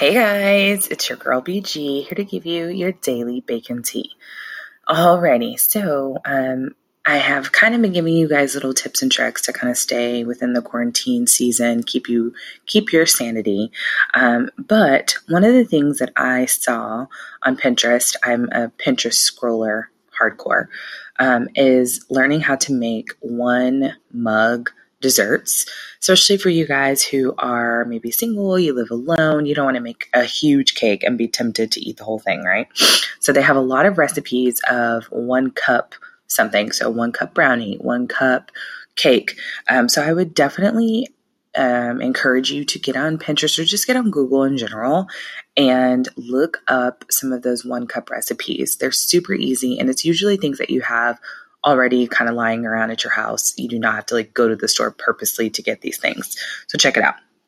Hey guys, it's your girl BG here to give you your daily bacon tea. Alrighty, so um, I have kind of been giving you guys little tips and tricks to kind of stay within the quarantine season, keep you keep your sanity. Um, but one of the things that I saw on Pinterest, I'm a Pinterest scroller hardcore, um, is learning how to make one mug desserts, especially for you guys who are maybe single, you live alone, you don't want to make a huge cake and be tempted to eat the whole thing, right? So they have a lot of recipes of one cup something. So one cup brownie, one cup cake. Um, so I would definitely um, encourage you to get on Pinterest or just get on Google in general and look up some of those one cup recipes. They're super easy and it's usually things that you have already kind of lying around at your house. You do not have to like go to the store purposely to get these things. So check it out.